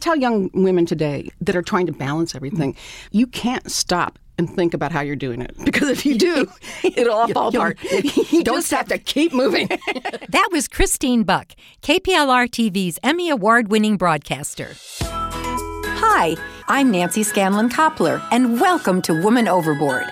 tell young women today that are trying to balance everything, mm-hmm. you can't stop and think about how you're doing it because if you do, it'll all fall apart. You Don't just have to keep moving. That was Christine Buck, KPLR TV's Emmy Award winning broadcaster. Hi, I'm Nancy Scanlon Koplar, and welcome to Woman Overboard.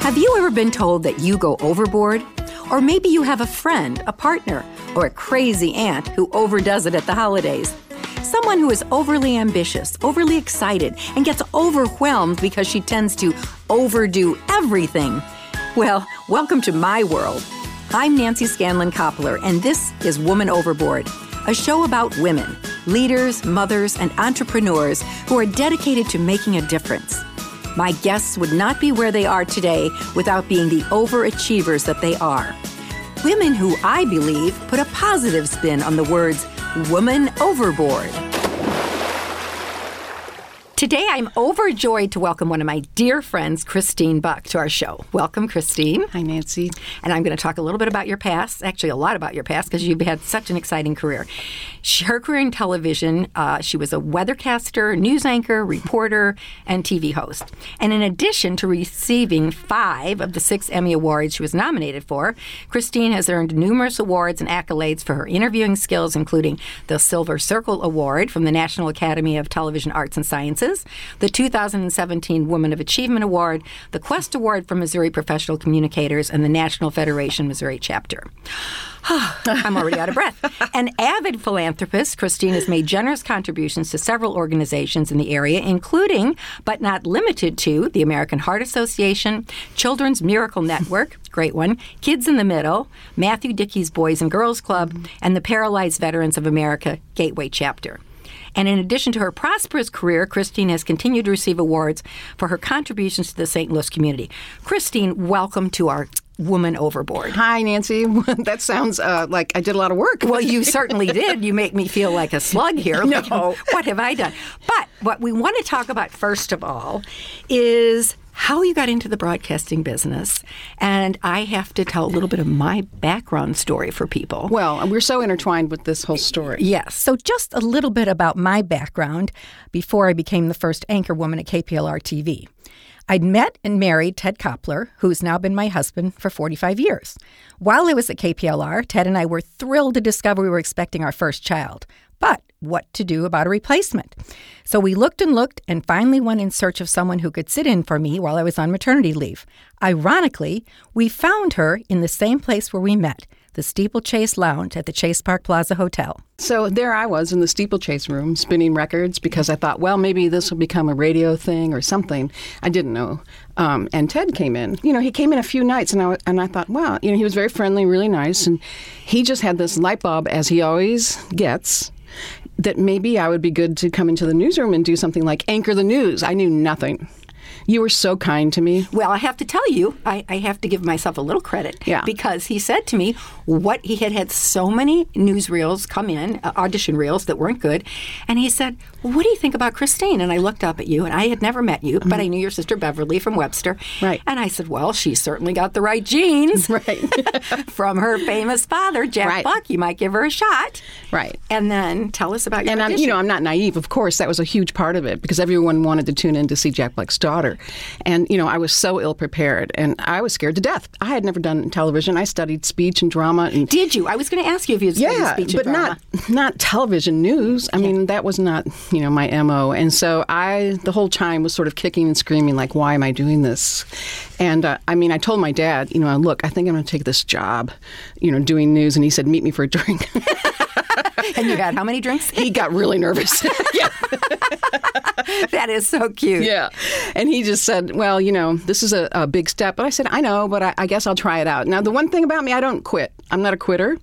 Have you ever been told that you go overboard? Or maybe you have a friend, a partner, or a crazy aunt who overdoes it at the holidays. Someone who is overly ambitious, overly excited, and gets overwhelmed because she tends to overdo everything. Well, welcome to my world. I'm Nancy Scanlon Koplar, and this is Woman Overboard, a show about women, leaders, mothers, and entrepreneurs who are dedicated to making a difference. My guests would not be where they are today without being the overachievers that they are. Women who I believe put a positive spin on the words woman overboard. Today, I'm overjoyed to welcome one of my dear friends, Christine Buck, to our show. Welcome, Christine. Hi, Nancy. And I'm going to talk a little bit about your past, actually, a lot about your past, because you've had such an exciting career. She, her career in television, uh, she was a weathercaster, news anchor, reporter, and TV host. And in addition to receiving five of the six Emmy Awards she was nominated for, Christine has earned numerous awards and accolades for her interviewing skills, including the Silver Circle Award from the National Academy of Television Arts and Sciences, the 2017 Woman of Achievement Award, the Quest Award from Missouri Professional Communicators, and the National Federation Missouri chapter. I'm already out of breath. An avid philanthropist, Christine has made generous contributions to several organizations in the area, including, but not limited to, the American Heart Association, Children's Miracle Network, great one, Kids in the Middle, Matthew Dickey's Boys and Girls Club, and the Paralyzed Veterans of America Gateway chapter. And in addition to her prosperous career, Christine has continued to receive awards for her contributions to the St. Louis community. Christine, welcome to our Woman Overboard. Hi, Nancy. that sounds uh, like I did a lot of work. Well, you certainly did. You make me feel like a slug here. No. Like, what have I done? But what we want to talk about first of all is how you got into the broadcasting business. And I have to tell a little bit of my background story for people. Well, we're so intertwined with this whole story. Yes. So, just a little bit about my background before I became the first anchor woman at KPLR TV. I'd met and married Ted Koplar, who's now been my husband for 45 years. While I was at KPLR, Ted and I were thrilled to discover we were expecting our first child. But what to do about a replacement? So we looked and looked and finally went in search of someone who could sit in for me while I was on maternity leave. Ironically, we found her in the same place where we met the Steeplechase Lounge at the Chase Park Plaza Hotel. So there I was in the steeplechase room spinning records because I thought, well, maybe this will become a radio thing or something. I didn't know. Um, and Ted came in. You know, he came in a few nights, and I and I thought, wow, you know, he was very friendly, really nice, and he just had this light bulb, as he always gets. That maybe I would be good to come into the newsroom and do something like anchor the news. I knew nothing. You were so kind to me. Well, I have to tell you, I, I, have to give myself a little credit. Yeah. Because he said to me what he had had so many newsreels come in, uh, audition reels that weren't good. And he said, well, What do you think about Christine? And I looked up at you, and I had never met you, mm-hmm. but I knew your sister Beverly from Webster. Right. And I said, Well, she certainly got the right genes. Right. from her famous father, Jack right. Buck. You might give her a shot. Right. And then tell us about your And audition. I'm, you know, I'm not naive. Of course, that was a huge part of it because everyone wanted to tune in to see Jack Buck's daughter. And, you know, I was so ill prepared and I was scared to death. I had never done television. I studied speech and drama. And, Did you? I was going to ask you if you studied yeah, speech but and drama. not not television news. I mean, that was not, you know, my MO. And so I, the whole time, was sort of kicking and screaming, like, why am I doing this? And uh, I mean, I told my dad, you know, look, I think I'm going to take this job, you know, doing news. And he said, meet me for a drink. and you had how many drinks? he got really nervous. yeah. that is so cute. Yeah. And he just said, well, you know, this is a, a big step. But I said, I know, but I, I, guess I'll try it out. Now, the one thing about me, I don't quit. I'm not a quitter.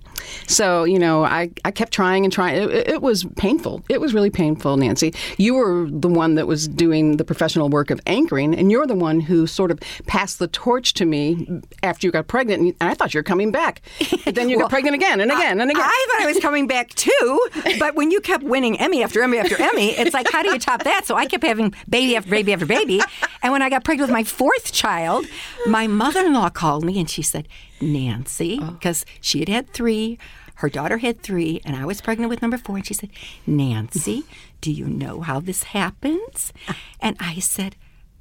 So you know, I, I kept trying and trying. It, it, was painful. It was really painful, Nancy. You were the one that was doing the professional work of anchoring, and you're the one who sort of passed the torch to me after you got pregnant. And I thought you were coming back, but then you Well, got pregnant again and again and again. I thought I was coming back too, but when you kept winning Emmy after Emmy after Emmy, it's like, how do you top that? So I kept having baby after baby after baby. And when I got pregnant with my fourth child, my mother in law called me and she said, Nancy, oh. because she had had three, her daughter had three, and I was pregnant with number four. And she said, Nancy, do you know how this happens? And I said,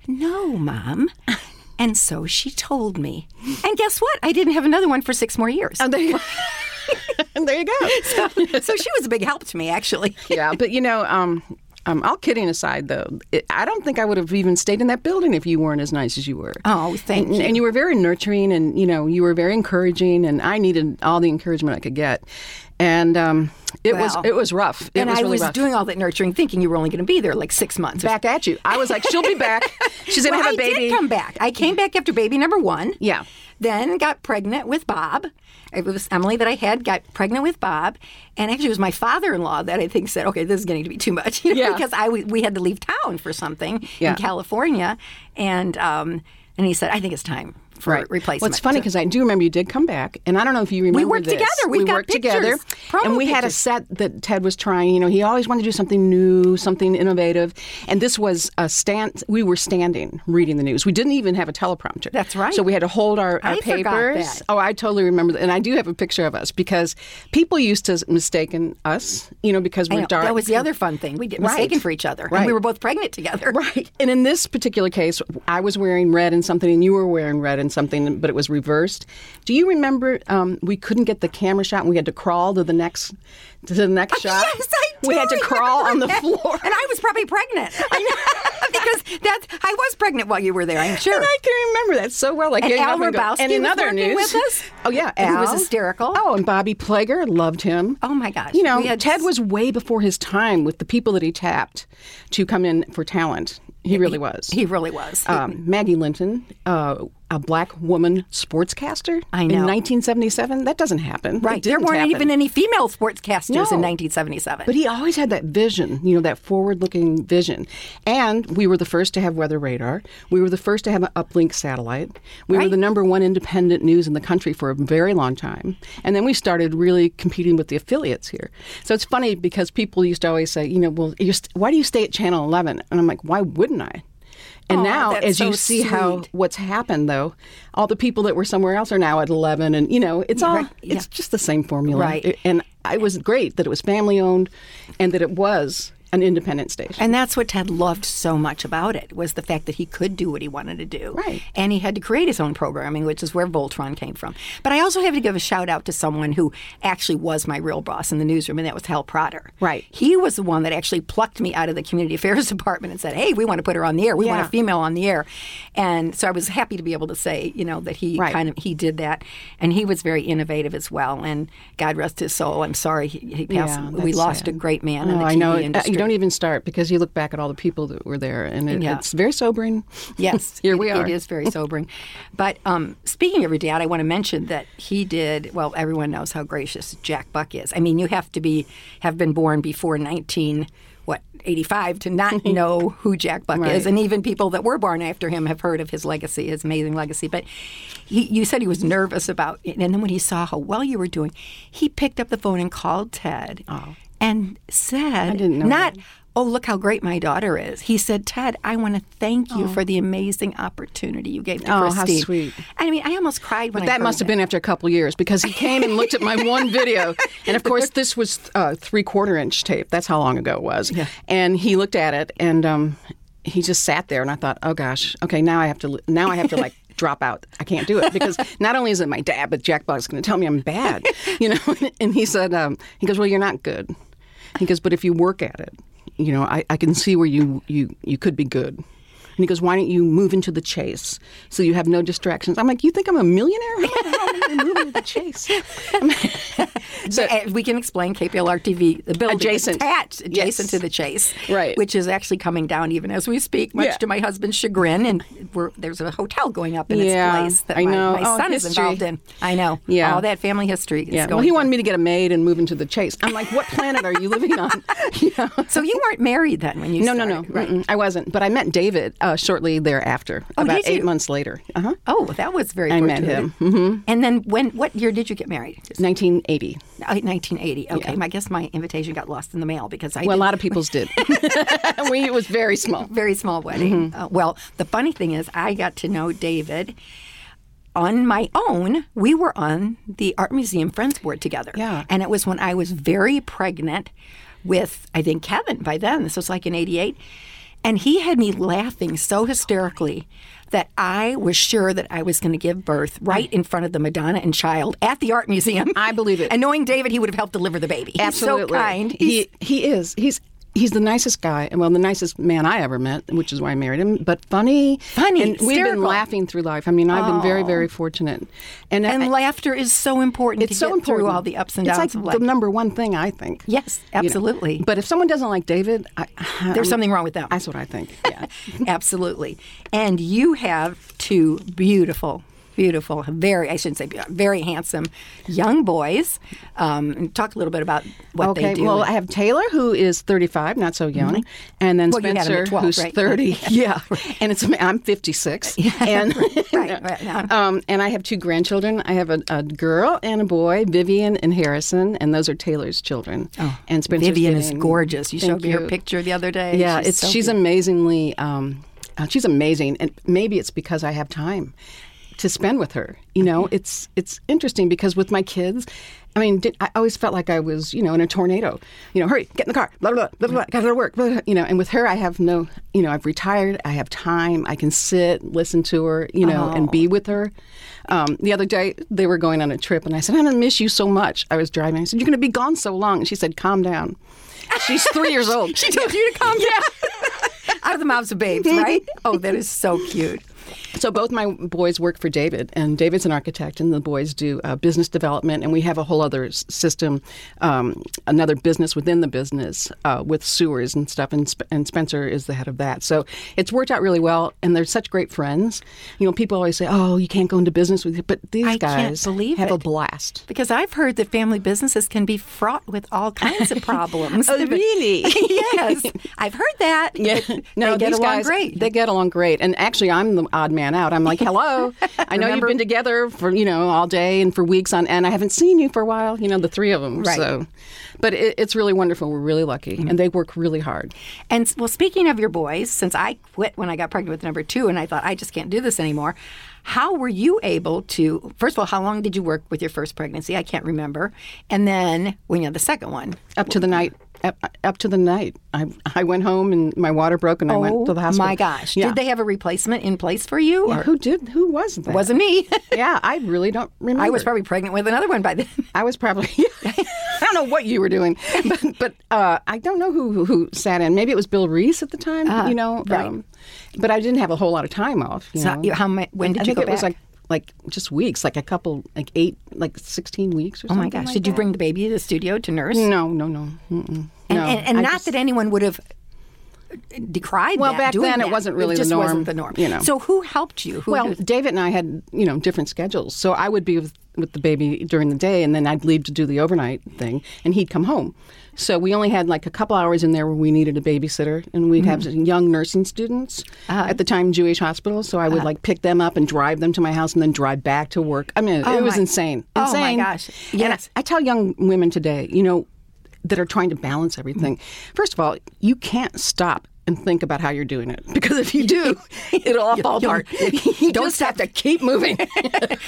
No, Mom. And so she told me. And guess what? I didn't have another one for six more years. And there you, and there you go. so she was a big help to me, actually. yeah, but you know, um, um, all kidding aside, though, it, I don't think I would have even stayed in that building if you weren't as nice as you were. Oh, thank and, you. And you were very nurturing, and you know, you were very encouraging, and I needed all the encouragement I could get. And um, it was it was rough. It and was I really was rough. doing all that nurturing, thinking you were only going to be there like six months. back at you. I was like, she'll be back. She's gonna well, have a baby. I did come back. I came back after baby number one. Yeah. Then got pregnant with Bob. It was Emily that I had got pregnant with Bob, and actually it was my father-in-law that I think said, "Okay, this is getting to be too much," you know, Yeah. because I we- we had to leave town for something Yeah. in California, and um, and he said, "I think it's time for Right. replacement." What's funny because I do remember you did come back, and I don't know if you remember. We worked this. together. We've we got worked together, pictures, promo and we had a set that Ted was trying. You know, he always wanted to do something new, something innovative, and this was a stand. We were standing reading the news. We didn't even have a teleprompter. That's right. So we had to hold our, our I papers. that. Oh, I totally remember that, and I do have a picture of us because people used to mistaken us. You know, because we're know, dark. that was the other fun thing. We get Right. mistaken for each other, and we were both pregnant together. Right. And in this particular case, I was wearing red and something, and you were wearing red and something, but it was reversed. Do you remember um, we couldn't get the camera shot and we had to crawl to the next to the next shot? Yes, I do. We had to crawl on the floor. and I was probably pregnant. I know because that's I was pregnant while you were there. I'm sure. And I can remember that so well. Like And Al and Rabowski and in was other news, with us? oh yeah, And he was hysterical. Oh, and Bobby Plager loved him. Oh, my gosh. You know, had Ted was way before his time with the people that he tapped to come in for talent. He really was. he really was. um, Maggie Linton, uh, a black woman sportscaster I in 1977. That doesn't happen. Right. There weren't happen. even any female sportscasters No. in 1977. But he always had that vision, you know, that forward-looking vision. And we were the first to have weather radar. We were the first to have an uplink satellite. We were the number one independent news in the country for a very long time. And then we started really competing with the affiliates here. So it's funny because people used to always say, you know, well, st- why do you stay at Channel 11? And I'm like, why wouldn't I? And Aw, now, as you so see how what's happened, though, all the people that were somewhere else are now at 11, and you know, it's all Right, yeah. it's just the same formula. Right. It- and I was great that it was family owned, and that it was an independent station. And that's what Ted loved so much about it was the fact that he could do what he wanted to do. Right. And he had to create his own programming, which is where Voltron came from. But I also have to give a shout out to someone who actually was my real boss in the newsroom, and that was Hal Protter. Right. He was the one that actually plucked me out of the community affairs department and said, "Hey, we want to put her on the air. We want a female on the air." And so I was happy to be able to say, you know, that he Right. kind of he did that, and he was very innovative as well. And God rest his soul. I'm sorry he, he passed. Yeah, we lost sad. a great man in Oh, the TV I know. Industry. You don't even start because you look back at all the people that were there, and it, Yeah. it's very sobering. Yes, Here we it- are. It is very sobering. But um, speaking of your dad, I want to mention that he did. Well, everyone knows how gracious Jack Buck is. I mean, you have to be have been born before nineteen what eighty five to not know who Jack Buck Right. is, and even people that were born after him have heard of his legacy, his amazing legacy. But he, you said he was nervous about it, and then when he saw how well you were doing, he picked up the phone and called Ted and said, not." that. Oh, look how great my daughter is. He said, Ted, I want to thank you for the amazing opportunity you gave to Oh, how sweet. I mean, I almost cried when I That must have been after a couple years because he came and looked at my one video, and of course this was uh, three quarter inch tape. That's how long ago it was. Yeah. And he looked at it, and um, he just sat there, and I thought, oh gosh, okay, now I have to now I have to like. drop out. I can't do it because not only is it my dad, but Jack Buck's going to tell me I'm bad, you know. And he said, um, he goes, well, you're not good. Goes, but if you work at it, you know, I, I can see where you you you could be good. He goes, "Why don't you move into the chase so you have no distractions?" I'm like, "You think I'm a millionaire? How, am I moving to the chase?" So, uh, we can explain KPLR TV, the building Adjacent. attached, adjacent Yes. to the Chase, Right. Which is actually coming down even as we speak, much Yeah. to my husband's chagrin. And we're, there's a hotel going up in Yeah, its place that I my, know. my Oh, son is involved in. I know. Yeah. all that family history. Is yeah. going Well, he through. wanted me to get a maid and move into the chase. I'm like, "What planet are you living on?" You know? So you weren't married then when you No, no, no, right? Mm-mm, I wasn't. But I met David uh, shortly thereafter, Oh, about you? eight months later. Uh-huh. Oh, that was very. I met him. Mm-hmm. And then when? What year did you get married? 1980. uh, 1980. Okay, I guess my invitation got lost in the mail because I Well, a lot of people's did. we, it was very small. very small wedding. Mm-hmm. Uh, well, the funny thing is, I got to know David on my own. We were on the Art Museum Friends Board together. Yeah. And it was when I was very pregnant with, I think, Kevin by then. This was like in 88. And he had me laughing so hysterically that I was sure that I was going to give birth right in front of the Madonna and Child at the Art Museum. I believe it. And knowing David, he would have helped deliver the baby. He's Absolutely. so kind. He's- He he is. He's he's the nicest guy. and Well, the nicest man I ever met, which is why I married him. But funny, Funny, and we've been laughing through life. I mean, I've been very oh. very fortunate, and, and I- laughter is so important it's so important through all the ups and downs. it's like of life. the number one thing I think. Yes, you know. absolutely. But if someone doesn't like David, I, There's something wrong with them. That's what I think. Yeah. Absolutely. And you have two beautiful, beautiful, very, I shouldn't say very handsome young boys. Um, and talk a little bit about what okay. they do. Well, I have Taylor, who is 35, not so young, and then Well, you had him Spencer, 12, who's right? 30. yeah, and it's I'm 56, and right, right, yeah. um, and I have two grandchildren. I have a, a girl and a boy, Vivian and Harrison, and those are Taylor's children. Oh, and Spencer's Vivian is gorgeous. You showed me her picture the other day. Yeah, she's it's so she's amazingly. Um, uh, she's amazing, and maybe it's because I have time to spend with her. You know, it's it's interesting because with my kids, I mean, did, I always felt like I was, you know, in a tornado. You know, hurry, get in the car, blah blah blah blah, blah got to work. Blah, blah, you know, and with her, I have no, you know, I've retired. I have time. I can sit, listen to her, you know, and be with her. Um, the other day, they were going on a trip, and I said, "I'm gonna miss you so much." I was driving. I said, "You're gonna be gone so long," and she said, "Calm down." She's three years old. She told you to calm down. Out of the mouths of babes, right? Oh, that is so cute. So both my boys work for David, and David's an architect, and the boys do uh, business development, and we have a whole other s- system, um, another business within the business uh, with sewers and stuff, and, Sp- and Spencer is the head of that. So it's worked out really well, and they're such great friends. You know, people always say, "Oh, you can't go into business with," you," but these I guys believe have a blast. Because I've heard that family businesses can be fraught with all kinds of problems. Oh, really? yes, I've heard that. Yeah, no, they get these along guys, great. They get along great, and actually, I'm the odd man out. I'm like, hello, I know you've been together for you know all day and for weeks on, and I haven't seen you for a while. You know, the three of them. Right. So, but it, it's really wonderful. We're really lucky, mm-hmm. and they work really hard. And well, speaking of your boys, since I quit when I got pregnant with number two, and I thought I just can't do this anymore. How were you able to? First of all, how long did you work with your first pregnancy? I can't remember. And then when you had the second one, Up to the night. Up, up to the night, I I went home and my water broke, and I went to the hospital. Oh my gosh! Yeah. Did they have a replacement in place for you? Yeah, or- who did? Who was that? wasn't me. yeah, I really don't remember. I was probably pregnant with another one by then. I was probably. I don't know what you were doing, but, but uh, I don't know who, who who sat in. Maybe it was Bill Reese at the time. you know, right. um, but I didn't have a whole lot of time off. You So know? how ma- when did I you think go it was like like just weeks, like a couple, like eight, like sixteen weeks or something. Oh my gosh! like Did you bring the baby to the studio to nurse? No, no, no, Mm-mm. And, no. and, and not just- that anyone would have uh, decried. Well, that, back then it wasn't really the just norm, wasn't the norm. you know. So who helped you? Who Well, did- David and I had you know different schedules, so I would be with, with the baby during the day, and then I'd leave to do the overnight thing, and he'd come home. So we only had like a couple hours in there where we needed a babysitter, and we'd have Mm-hmm. young nursing students Uh-huh. at the time Jewish hospital. So I would like pick them up and drive them to my house, and then drive back to work. I mean, Oh it was my- insane. Oh my Insane. gosh. And I- Yes. I tell young women today, you know, that are trying to balance everything. First of all, you can't stop and think about how you're doing it because if you do, it'll all fall apart. You Don't just have to keep moving.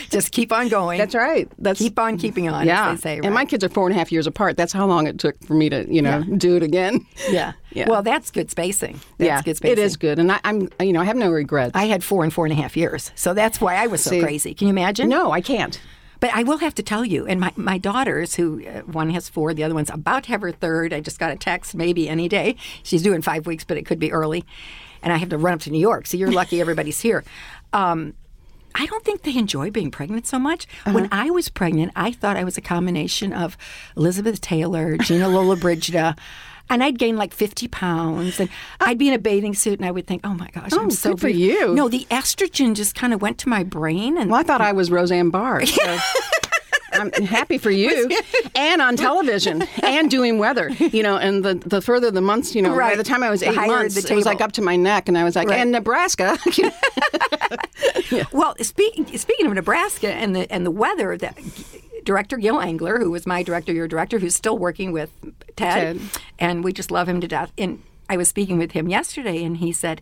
just keep on going. That's right. That's Keep on keeping on, Yeah, say. and my kids are four and a half years apart. That's how long it took for me to, you know, do it again. yeah. Yeah. Well, that's good spacing. That's yeah, good spacing. it is good, and I, I'm, you know, I have no regrets. I had four and four and a half years, so that's why I was so See. crazy. Can you imagine? no, I can't. But I will have to tell you, and my, my daughters, who uh, one has four, the other one's about to have her third. I just got a text, maybe any day. She's due in five weeks, but it could be early. And I have to run up to New York, so you're lucky everybody's here. Um, I don't think they enjoy being pregnant so much. When I was pregnant, I thought I was a combination of Elizabeth Taylor, Gina Lola Lollobrigida, and I'd gain like 50 pounds. And uh, I'd be in a bathing suit and I would think, oh my gosh, I'm oh, so good for you. No, the estrogen just kind of went to my brain. And Well, I thought I was Roseanne Barr. So. I'm happy for you, and on television, and doing weather. You know, and the the further the months, you know, by the time I was eight higher months, it was like up to my neck, and I was like, Right. and Nebraska. Well, speaking speaking of Nebraska and the and the weather, that director Gil Angler, who was my director, your director, who's still working with Ted, Ted. and we just love him to death. And I was speaking with him yesterday, and he said.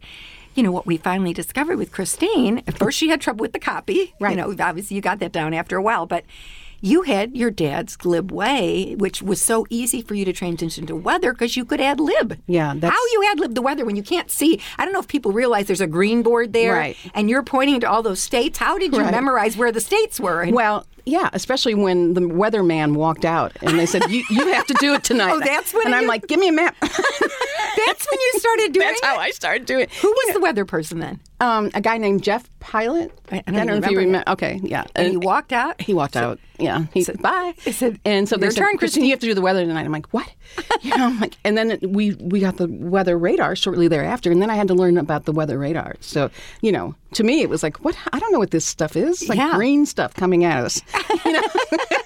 You know what we finally discovered with Christine. At first, she had trouble with the copy. Right. You know, obviously you got that down after a while, but you had your dad's glib way, which was so easy for you to transition to weather because you could ad lib. Yeah, that's- How you ad lib the weather when you can't see? I don't know if people realize there's a green board there, Right. and you're pointing to all those states. How did you Right. memorize where the states were? And- well, yeah, especially when the weatherman walked out and they said, "You, you have to do it tonight." Oh, that's when And it I'm like, "Give me a map." that's when you started doing That's it. how I started doing it. Who was the weather person then? Um, a guy named Jeff Pilot. I- I don't know if you remember. Okay, yeah. And he walked out. He walked out. Yeah. He said bye. he said, and so they said, turn, Christine, you have to do the weather tonight. I'm like, what? You know, I'm like, and then we we got the weather radar shortly thereafter, and then I had to learn about the weather radar. So you know, to me, it was like, what? I don't know what this stuff is. It's like Yeah. green stuff coming at us. You know,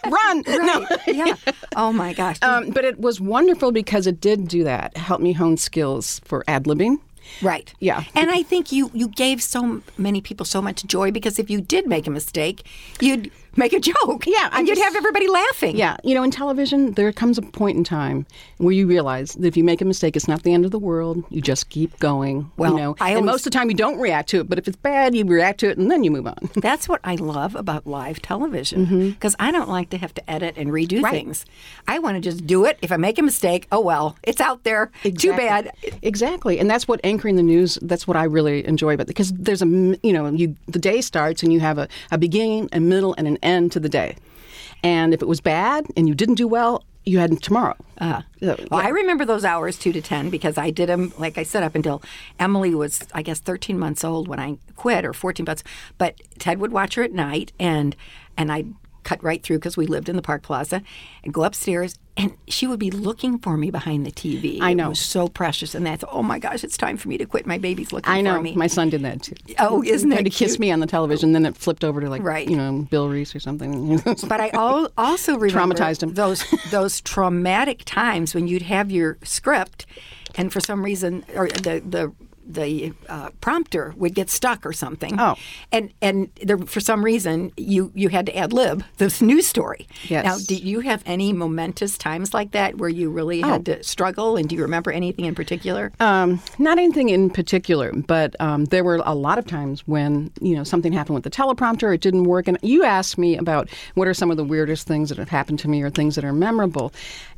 run. No. yeah. Oh my gosh. Um, but it was wonderful because it did do that. Help me hone skills for ad libbing. right. yeah. And I think you you gave so many people so much joy because if you did make a mistake, you'd make a joke. Yeah, And you'd have everybody laughing. Yeah, you know, in television, there comes a point in time where you realize that if you make a mistake, it's not the end of the world. You just keep going. Well, you know, I and most of the time you don't react to it. But if it's bad, you react to it and then you move on. That's what I love about live television because I don't like to have to edit and redo Mm-hmm. Right. things. I want to just do it. If I make a mistake, oh well, it's out there. Too bad. Exactly, and that's what anchoring the news. That's what I really enjoy about it because there's a, you know you the day starts and you have a, a beginning, a middle, and an end to the day. And if it was bad and you didn't do well, you had tomorrow. Uh, Well, I remember those hours, two to ten, because I did them, like I said, up until Emily was, I guess, thirteen months old when I quit, or fourteen months. But Ted would watch her at night, and and I'd cut right through because we lived in the Park Plaza, and go upstairs, and she would be looking for me behind the TV. I It know. was so precious, and that's oh my gosh, it's time for me to quit. My baby's looking I know for me. my son did that too. Oh, isn't He that tried to kiss me on the television, then it flipped over to like Right. you know Bill Reese or something. But I also remember Traumatized him. those those traumatic times when you'd have your script, and for some reason, or the the the uh, prompter would get stuck or something. Oh. and and there, for some reason you you had to ad lib this news story. Yes. Now, do you have any momentous times like that where you really had Oh. to struggle? And do you remember anything in particular? Um, not anything in particular, but um, there were a lot of times when you know something happened with the teleprompter, it didn't work, and you asked me about what are some of the weirdest things that have happened to me or things that are memorable.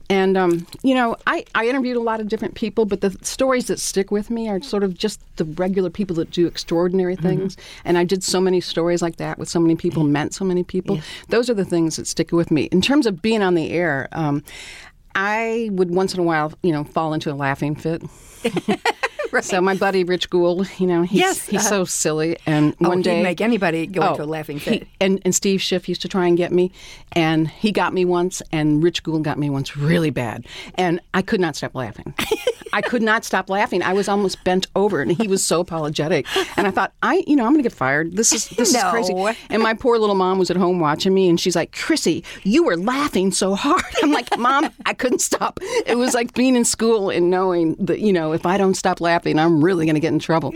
And um, you know, I, I interviewed a lot of different people, but the stories that stick with me are sort of just the regular people that do extraordinary things. And I did so many stories like that with so many people, met so many people. Those are the things that stick with me. In terms of being on the air, um, I would once in a while, you know, fall into a laughing fit. So my buddy Rich Gould, you know, he's, Yes, he's uh, so silly. And Oh, one day, make anybody go Oh, into a laughing he- fit. and and Steve Schiff used to try and get me, and he got me once, and Rich Gould got me once really bad, and I could not stop laughing. I could not stop laughing. I was almost bent over, and he was so apologetic. And I thought, I, you know, I'm going to get fired. This is this No. is crazy. And my poor little mom was at home watching me, and she's like, Chrissy, you were laughing so hard. I'm like, Mom, I couldn't stop. It was like being in school and knowing that, you know, if I don't stop laughing, I'm really going to get in trouble.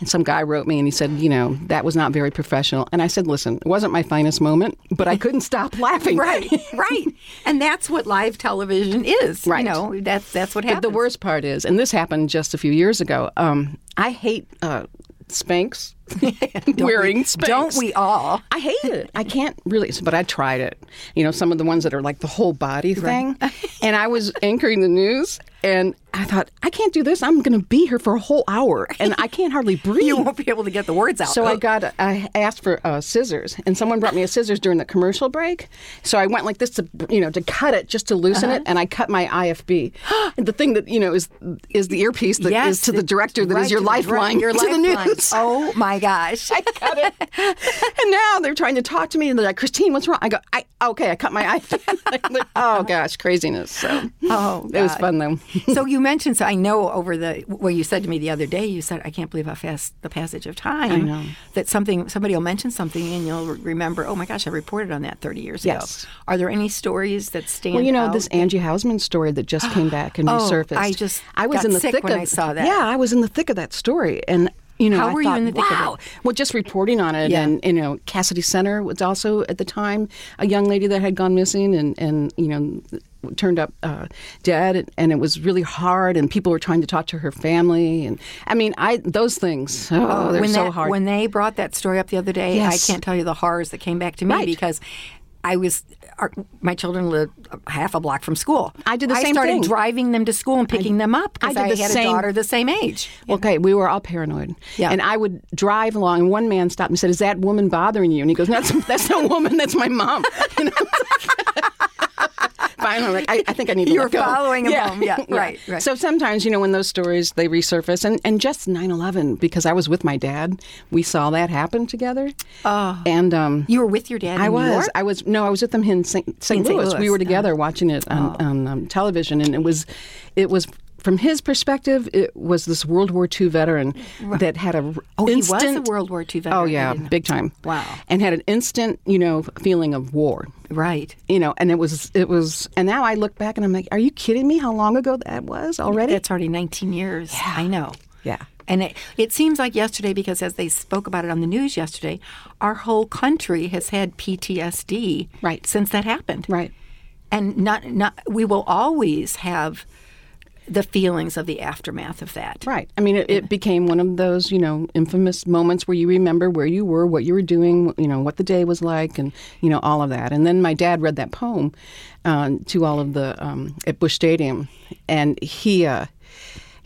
And some guy wrote me, and he said, you know, that was not very professional. And I said, listen, it wasn't my finest moment, but I couldn't stop laughing. Right, right, and that's what live television is. Right. You know, that's that's what But happens. the worst part is, and this happened just a few years ago. Um, I hate uh, Spanx. wearing we. Don't we all? I hate it. I can't really, but I tried it. You know, some of the ones that are like the whole body thing. and I was anchoring the news, and I thought, I can't do this. I'm going to be here for a whole hour, and I can't hardly breathe. You won't be able to get the words out. So I got, I asked for uh, scissors, and someone brought me a scissors during the commercial break. So I went like this to, you know, to cut it just to loosen Uh-huh. it, and I cut my IFB. and the thing that you know is is the earpiece that is Yes, to the director that is right your to the lifeline your to lifeline. the news. Oh my gosh! I cut it. and now they're trying to talk to me, and they're like, "Christine, what's wrong?" I go, "I okay, I cut my eye." Like, oh gosh, craziness. So Oh, it was fun though. so you mentioned, so I know over the well, you said to me the other day, you said, "I can't believe how fast the passage of time." I know. that something somebody will mention something and you'll remember. Oh my gosh, I reported on that thirty years Yes. ago. Are there any stories that stand? Well, you know out? this Angie Housman story that just came back and Oh, resurfaced. I just I was in the thick when of I saw that. Yeah, I was in the thick of that story, and you know, How I were you in the thick of wow. it? Well, just reporting on it, Yeah. and you know, Cassidy Senter was also at the time a young lady that had gone missing, and and you know. Turned up uh, dead, and it was really hard. And people were trying to talk to her family, and I mean, I those things. Oh, they're when so that, hard. When they brought that story up the other day, Yes. I can't tell you the horrors that came back to me Right. because I was. Our, my children lived half a block from school. I did the I same started driving them to school and picking them up because I I, the had same- a daughter the same age. Okay, we were all paranoid. Yeah. And I would drive along, and one man stopped and said, "Is that woman bothering you?" And he goes, "That's that's no woman. That's my mom." You know? Finally, like, I, I think I need to You let were go. following him home. Yeah, right, right. So sometimes, you know, when those stories they resurface, and and just 9/11 because I was with my dad, we saw that happen together. Oh. And um, You were with your dad. I in was. I was. No, I was with them in St. In St. St. Louis. Louis. We were together watching it on, on um, television, and it was, it was. From his perspective, it was this World War II veteran that had a Oh, he was a World War II oh, veteran. Oh yeah, big time. Wow. And had an instant, you know, feeling of war. Right. You know, and it was, it was, and now I look back and I'm like, are you kidding me? How long ago that was already? That's already 19 years. Yeah. I know. yeah. And it, it seems like yesterday because as they spoke about it on the news yesterday, our whole country has had PTSD Right. since that happened. Right. And not not we will always have the feelings of the aftermath of that. Right. I mean, it, it became one of those, you know, infamous moments where you remember where you were, what you were doing, you know, what the day was like, and you know all of that. And then my dad read that poem uh, to all of the um, at Busch Stadium, and he. Uh,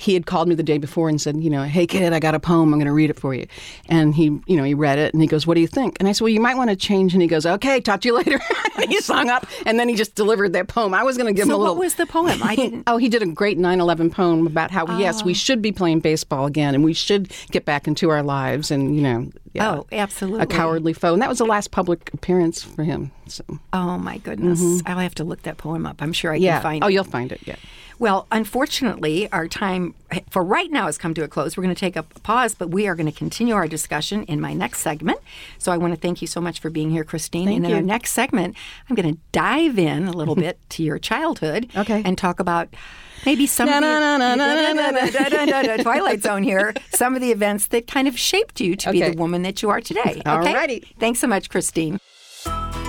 he had called me the day before and said, you know, hey kid, I got a poem. I'm going to read it for you. And he, you know, he read it and he goes, what do you think? And I said, well, you might want to change. And he goes, okay, talk to you later. and he hung up and then he just delivered that poem. I was going to give him So a little. what was the poem? I didn't Oh, he did a great 9/11 poem about how yes, we ah. should be playing baseball again, and we should get back into our lives, and you know, yeah, Oh, absolutely. a cowardly foe, and that was the last public appearance for him. So Oh my goodness. I'll have to look that poem up. I'm sure I Mm-hmm. yeah, can find oh, it. Oh, you'll find it. Yeah, Well, unfortunately, our time for right now has come to a close. We're going to take a pause, but we are going to continue our discussion in my next segment. So I want to thank you so much for being here, Christine. Thank and in you. our next segment, I'm going to dive in a little bit to your childhood Okay. and talk about maybe some of the Twilight Zone here, some of the events that kind of shaped you to be the woman that you are today. Okay? Alrighty. Thanks so much, Christine.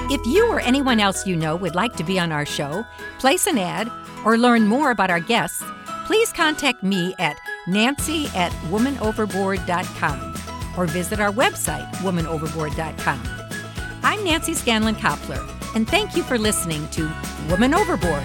If you or anyone else you know would like to be on our show, place an ad, or learn more about our guests, please contact me at nancy at womanoverboard.com or visit our website, womanoverboard.com. I'm Nancy Scanlon Koplar, and thank you for listening to Woman Overboard.